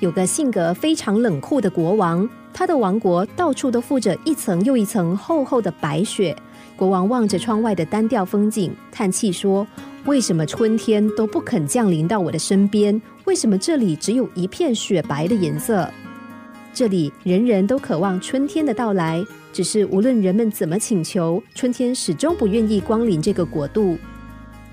有个性格非常冷酷的国王，他的王国到处都覆着一层又一层厚厚的白雪。国王望着窗外的单调风景，叹气说：“为什么春天都不肯降临到我的身边？为什么这里只有一片雪白的颜色？这里人人都渴望春天的到来，只是无论人们怎么请求，春天始终不愿意光临这个国度。”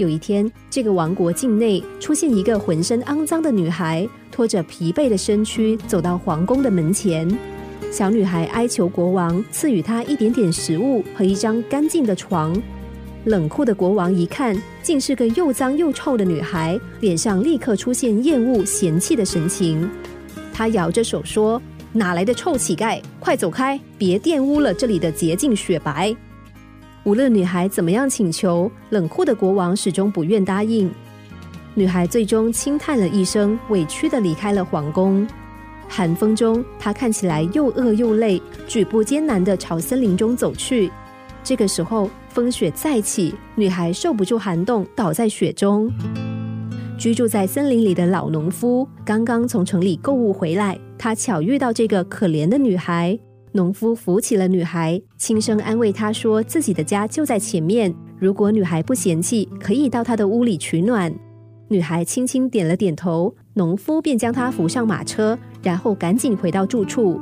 有一天，这个王国境内出现一个浑身肮脏的女孩，拖着疲惫的身躯走到皇宫的门前。小女孩哀求国王赐予她一点点食物和一张干净的床。冷酷的国王一看，竟是个又脏又臭的女孩，脸上立刻出现厌恶、嫌弃的神情。他摇着手说：“哪来的臭乞丐？快走开，别玷污了这里的洁净雪白。”无论女孩怎么样请求，冷酷的国王始终不愿答应。女孩最终轻叹了一声，委屈的离开了皇宫。寒风中，她看起来又饿又累，举步艰难的朝森林中走去。这个时候，风雪再起，女孩受不住寒冻，倒在雪中。居住在森林里的老农夫刚刚从城里购物回来，他巧遇到这个可怜的女孩。农夫扶起了女孩，轻声安慰她说：“自己的家就在前面，如果女孩不嫌弃，可以到他的屋里取暖。”女孩轻轻点了点头，农夫便将她扶上马车。然后赶紧回到住处。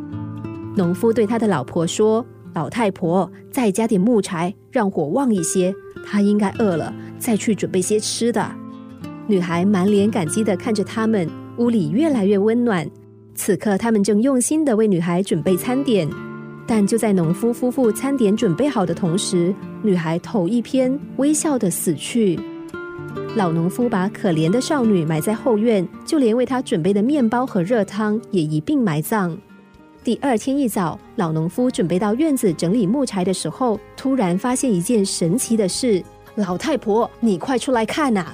农夫对他的老婆说：“老太婆，再加点木柴，让火旺一些。她应该饿了，再去准备些吃的。”女孩满脸感激的看着他们，屋里越来越温暖。此刻，他们正用心的为女孩准备餐点。但就在农夫夫妇餐点准备好的同时，女孩头一偏，微笑的死去。老农夫把可怜的少女埋在后院，就连为她准备的面包和热汤也一并埋葬。第二天一早，老农夫准备到院子整理木柴的时候，突然发现一件神奇的事：“老太婆，你快出来看呐！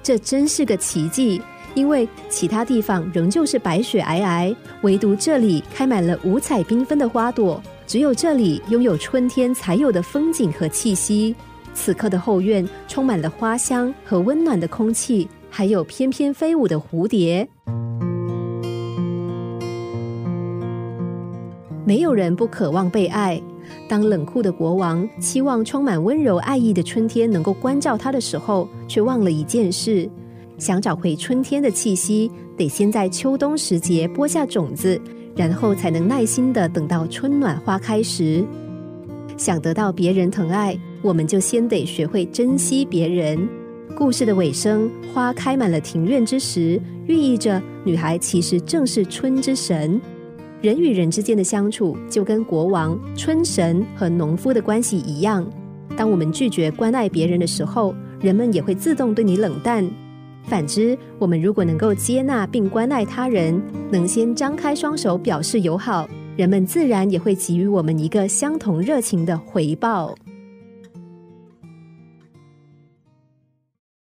这真是个奇迹，因为其他地方仍旧是白雪皑皑，唯独这里开满了五彩缤纷的花朵，只有这里拥有春天才有的风景和气息。”此刻的后院充满了花香和温暖的空气，还有翩翩飞舞的蝴蝶。没有人不渴望被爱。当冷酷的国王期望充满温柔爱意的春天能够关照他的时候，却忘了一件事：想找回春天的气息，得先在秋冬时节播下种子，然后才能耐心的等到春暖花开时。想得到别人疼爱。我们就先得学会珍惜别人。故事的尾声，花开满了庭院之时，寓意着女孩其实正是春之神。人与人之间的相处，就跟国王、春神和农夫的关系一样。当我们拒绝关爱别人的时候，人们也会自动对你冷淡。反之，我们如果能够接纳并关爱他人，能先张开双手表示友好，人们自然也会给予我们一个相同热情的回报。